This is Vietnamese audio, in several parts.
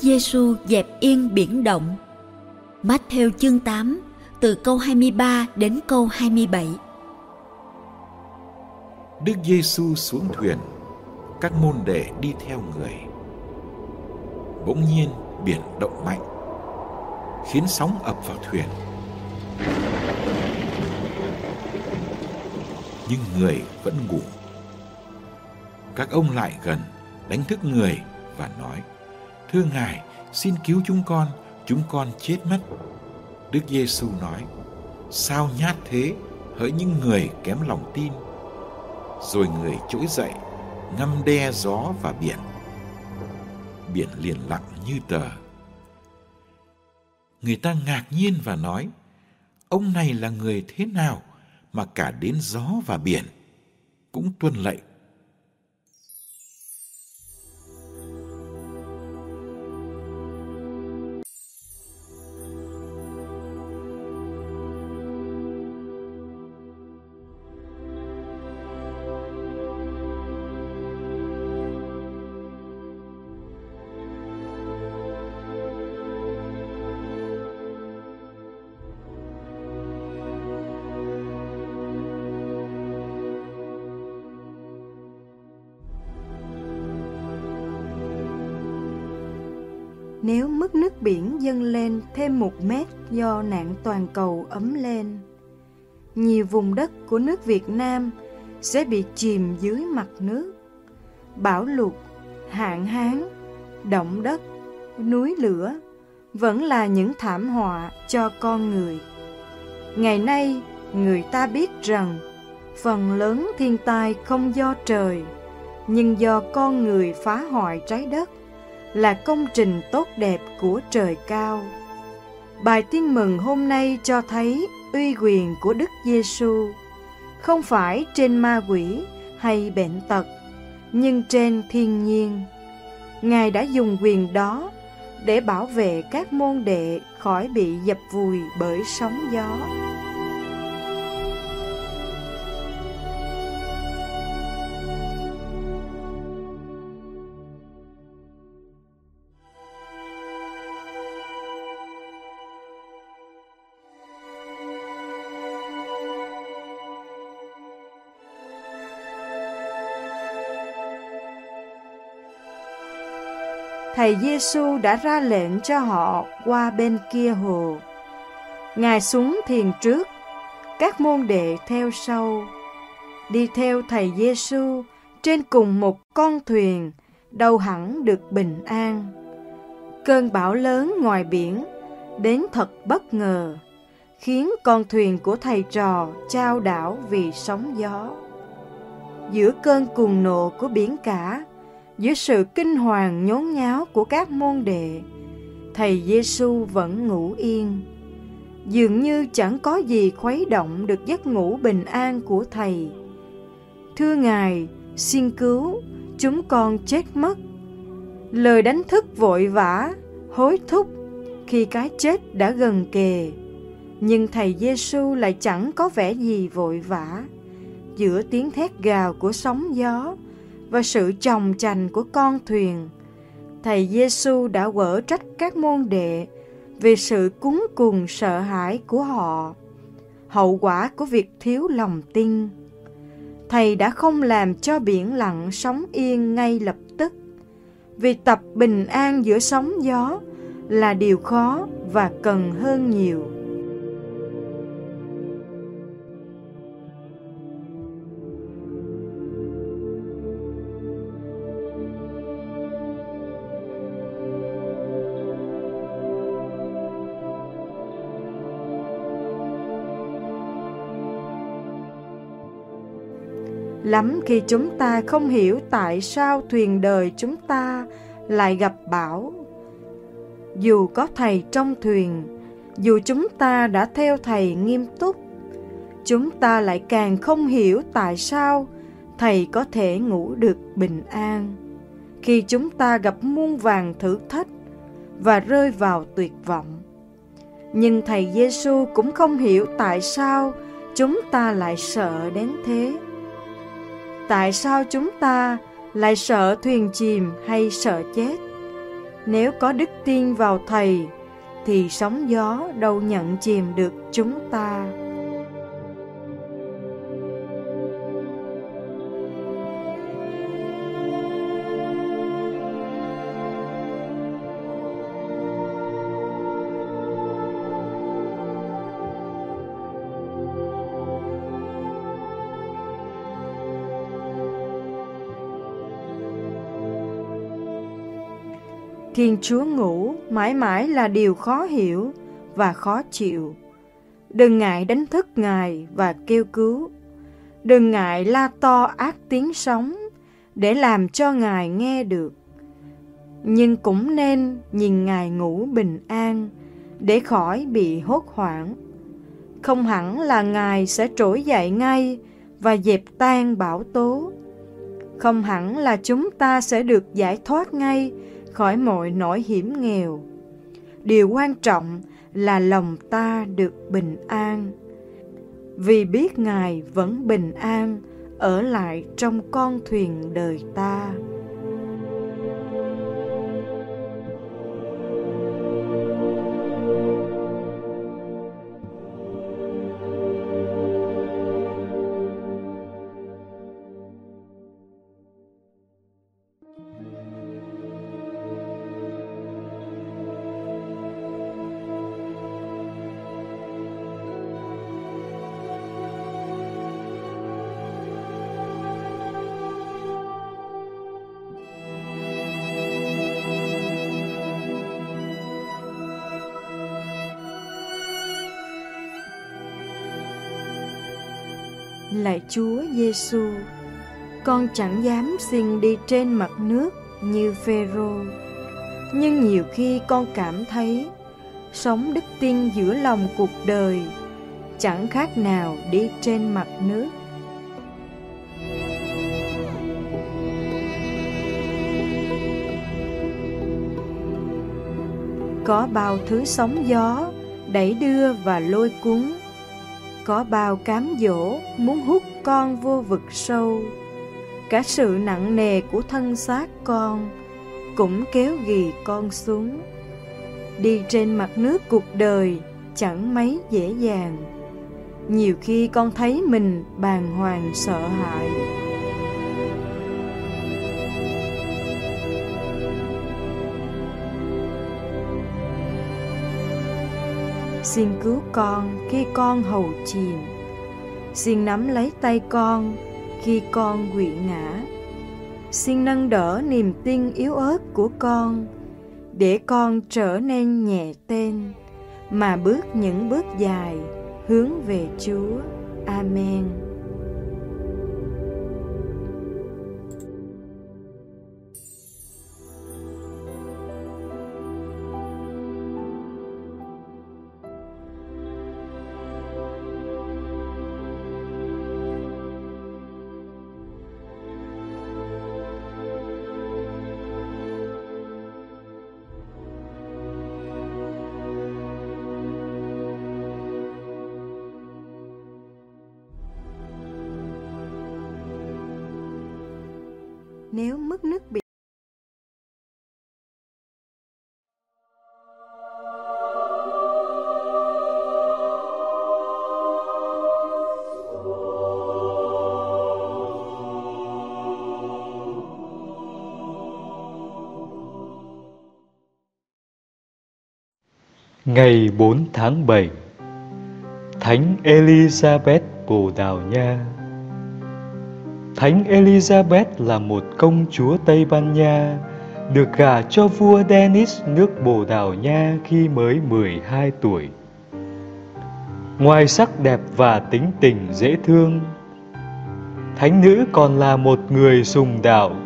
Giêsu dẹp yên biển động. Matthew chương 8 từ câu 23 đến câu 27. Đức Giêsu xuống thuyền, các môn đệ đi theo người. Bỗng nhiên biển động mạnh, khiến sóng ập vào thuyền. Nhưng người vẫn ngủ. Các ông lại gần, đánh thức người và nói: Thưa Ngài, xin cứu chúng con, chúng con chết mất. Đức Giêsu nói, sao nhát thế, hỡi những người kém lòng tin. Rồi người trỗi dậy, ngâm đe gió và biển. Biển liền lặng như tờ. Người ta ngạc nhiên và nói, ông này là người thế nào mà cả đến gió và biển cũng tuân lệnh nếu mức nước biển dâng lên thêm một mét do nạn toàn cầu ấm lên. Nhiều vùng đất của nước Việt Nam sẽ bị chìm dưới mặt nước. Bão lụt, hạn hán, động đất, núi lửa vẫn là những thảm họa cho con người. Ngày nay, người ta biết rằng phần lớn thiên tai không do trời, nhưng do con người phá hoại trái đất là công trình tốt đẹp của trời cao. Bài tin mừng hôm nay cho thấy uy quyền của Đức Giêsu không phải trên ma quỷ hay bệnh tật, nhưng trên thiên nhiên. Ngài đã dùng quyền đó để bảo vệ các môn đệ khỏi bị dập vùi bởi sóng gió. Thầy Giêsu đã ra lệnh cho họ qua bên kia hồ. Ngài xuống thiền trước, các môn đệ theo sau. Đi theo thầy Giêsu trên cùng một con thuyền, đâu hẳn được bình an. Cơn bão lớn ngoài biển đến thật bất ngờ, khiến con thuyền của thầy trò trao đảo vì sóng gió. Giữa cơn cuồng nộ của biển cả, dưới sự kinh hoàng nhốn nháo của các môn đệ, thầy Giêsu vẫn ngủ yên. Dường như chẳng có gì khuấy động được giấc ngủ bình an của thầy. Thưa Ngài, xin cứu, chúng con chết mất. Lời đánh thức vội vã, hối thúc khi cái chết đã gần kề. Nhưng thầy Giêsu lại chẳng có vẻ gì vội vã. Giữa tiếng thét gào của sóng gió, và sự chồng chành của con thuyền, Thầy Giêsu đã quở trách các môn đệ vì sự cúng cùng sợ hãi của họ, hậu quả của việc thiếu lòng tin. Thầy đã không làm cho biển lặng sóng yên ngay lập tức. Vì tập bình an giữa sóng gió là điều khó và cần hơn nhiều. Lắm khi chúng ta không hiểu tại sao thuyền đời chúng ta lại gặp bão. Dù có thầy trong thuyền, dù chúng ta đã theo thầy nghiêm túc, chúng ta lại càng không hiểu tại sao thầy có thể ngủ được bình an khi chúng ta gặp muôn vàng thử thách và rơi vào tuyệt vọng. Nhưng thầy Giêsu cũng không hiểu tại sao chúng ta lại sợ đến thế tại sao chúng ta lại sợ thuyền chìm hay sợ chết? Nếu có đức tin vào Thầy, thì sóng gió đâu nhận chìm được chúng ta. Thiên Chúa ngủ mãi mãi là điều khó hiểu và khó chịu. Đừng ngại đánh thức Ngài và kêu cứu. Đừng ngại la to ác tiếng sóng để làm cho Ngài nghe được. Nhưng cũng nên nhìn Ngài ngủ bình an để khỏi bị hốt hoảng. Không hẳn là Ngài sẽ trỗi dậy ngay và dẹp tan bão tố. Không hẳn là chúng ta sẽ được giải thoát ngay khỏi mọi nỗi hiểm nghèo. Điều quan trọng là lòng ta được bình an. Vì biết Ngài vẫn bình an ở lại trong con thuyền đời ta. Lạy Chúa Giêsu, con chẳng dám xin đi trên mặt nước như Phêrô, nhưng nhiều khi con cảm thấy sống đức tin giữa lòng cuộc đời chẳng khác nào đi trên mặt nước. Có bao thứ sóng gió đẩy đưa và lôi cuốn có bao cám dỗ muốn hút con vô vực sâu. Cả sự nặng nề của thân xác con cũng kéo ghì con xuống. Đi trên mặt nước cuộc đời chẳng mấy dễ dàng. Nhiều khi con thấy mình bàng hoàng sợ hãi. Xin cứu con khi con hầu chìm. Xin nắm lấy tay con khi con quỵ ngã. Xin nâng đỡ niềm tin yếu ớt của con để con trở nên nhẹ tên mà bước những bước dài hướng về chúa. Amen. nếu mức nước biển Ngày 4 tháng 7 Thánh Elizabeth Bồ Đào Nha Thánh Elizabeth là một công chúa Tây Ban Nha được gả cho vua Denis nước Bồ Đào Nha khi mới 12 tuổi. Ngoài sắc đẹp và tính tình dễ thương, thánh nữ còn là một người sùng đạo,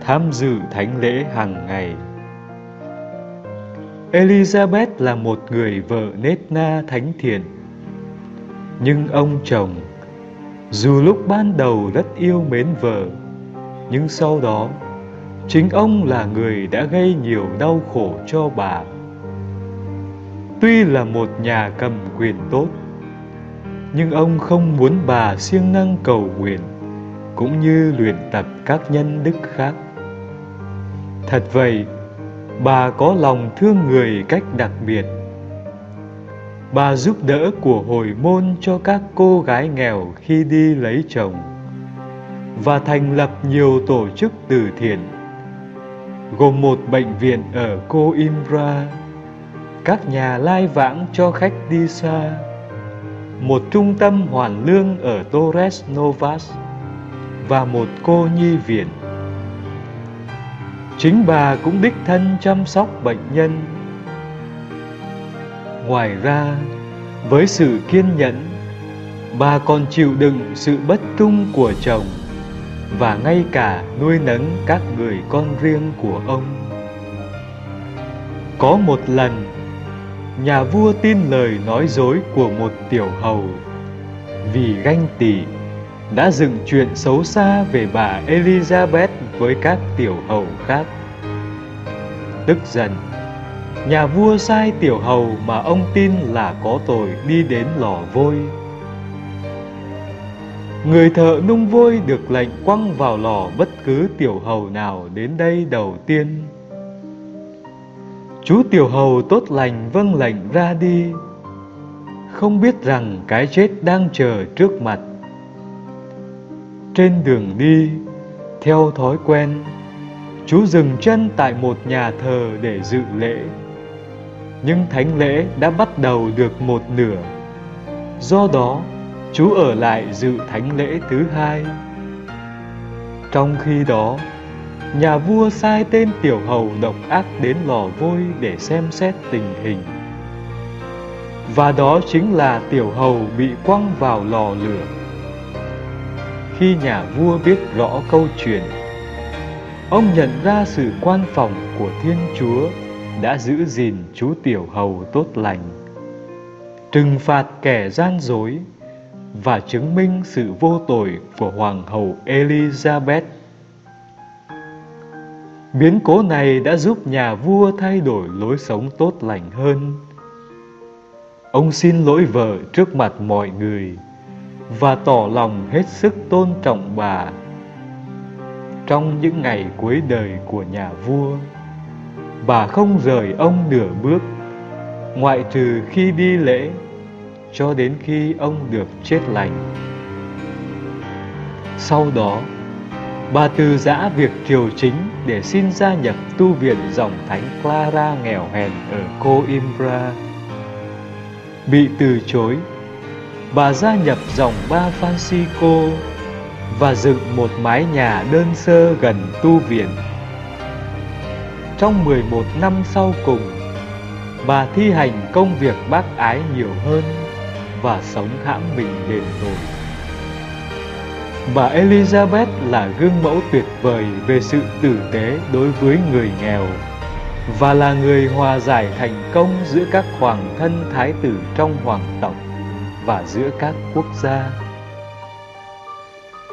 tham dự thánh lễ hàng ngày. Elizabeth là một người vợ nết na thánh thiện, nhưng ông chồng dù lúc ban đầu rất yêu mến vợ, nhưng sau đó chính ông là người đã gây nhiều đau khổ cho bà. Tuy là một nhà cầm quyền tốt, nhưng ông không muốn bà siêng năng cầu nguyện cũng như luyện tập các nhân đức khác. Thật vậy, bà có lòng thương người cách đặc biệt bà giúp đỡ của hồi môn cho các cô gái nghèo khi đi lấy chồng và thành lập nhiều tổ chức từ thiện gồm một bệnh viện ở Coimbra, các nhà lai vãng cho khách đi xa, một trung tâm hoàn lương ở Torres Novas và một cô nhi viện. Chính bà cũng đích thân chăm sóc bệnh nhân Ngoài ra, với sự kiên nhẫn, bà còn chịu đựng sự bất trung của chồng và ngay cả nuôi nấng các người con riêng của ông. Có một lần, nhà vua tin lời nói dối của một tiểu hầu vì ganh tị đã dựng chuyện xấu xa về bà Elizabeth với các tiểu hầu khác. Tức giận, nhà vua sai tiểu hầu mà ông tin là có tội đi đến lò vôi. Người thợ nung vôi được lệnh quăng vào lò bất cứ tiểu hầu nào đến đây đầu tiên. Chú tiểu hầu tốt lành vâng lệnh ra đi. Không biết rằng cái chết đang chờ trước mặt. Trên đường đi, theo thói quen, chú dừng chân tại một nhà thờ để dự lễ nhưng thánh lễ đã bắt đầu được một nửa. Do đó, chú ở lại dự thánh lễ thứ hai. Trong khi đó, nhà vua sai tên tiểu hầu độc ác đến lò vôi để xem xét tình hình. Và đó chính là tiểu hầu bị quăng vào lò lửa. Khi nhà vua biết rõ câu chuyện, ông nhận ra sự quan phòng của Thiên Chúa đã giữ gìn chú tiểu hầu tốt lành trừng phạt kẻ gian dối và chứng minh sự vô tội của hoàng hậu Elizabeth. Biến cố này đã giúp nhà vua thay đổi lối sống tốt lành hơn. Ông xin lỗi vợ trước mặt mọi người và tỏ lòng hết sức tôn trọng bà. Trong những ngày cuối đời của nhà vua, bà không rời ông nửa bước. Ngoại trừ khi đi lễ cho đến khi ông được chết lành. Sau đó bà từ giã việc triều chính để xin gia nhập tu viện dòng thánh Clara nghèo hèn ở Coimbra. Bị từ chối, bà gia nhập dòng ba Francisco và dựng một mái nhà đơn sơ gần tu viện trong 11 năm sau cùng, bà thi hành công việc bác ái nhiều hơn và sống hãm mình đền tội. Bà Elizabeth là gương mẫu tuyệt vời về sự tử tế đối với người nghèo và là người hòa giải thành công giữa các hoàng thân thái tử trong hoàng tộc và giữa các quốc gia.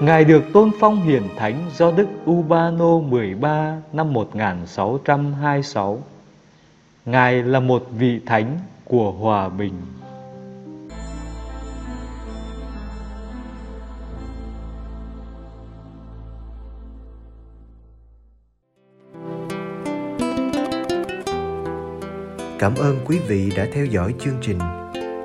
Ngài được tôn phong hiển thánh do Đức Ubano 13 năm 1626. Ngài là một vị thánh của hòa bình. Cảm ơn quý vị đã theo dõi chương trình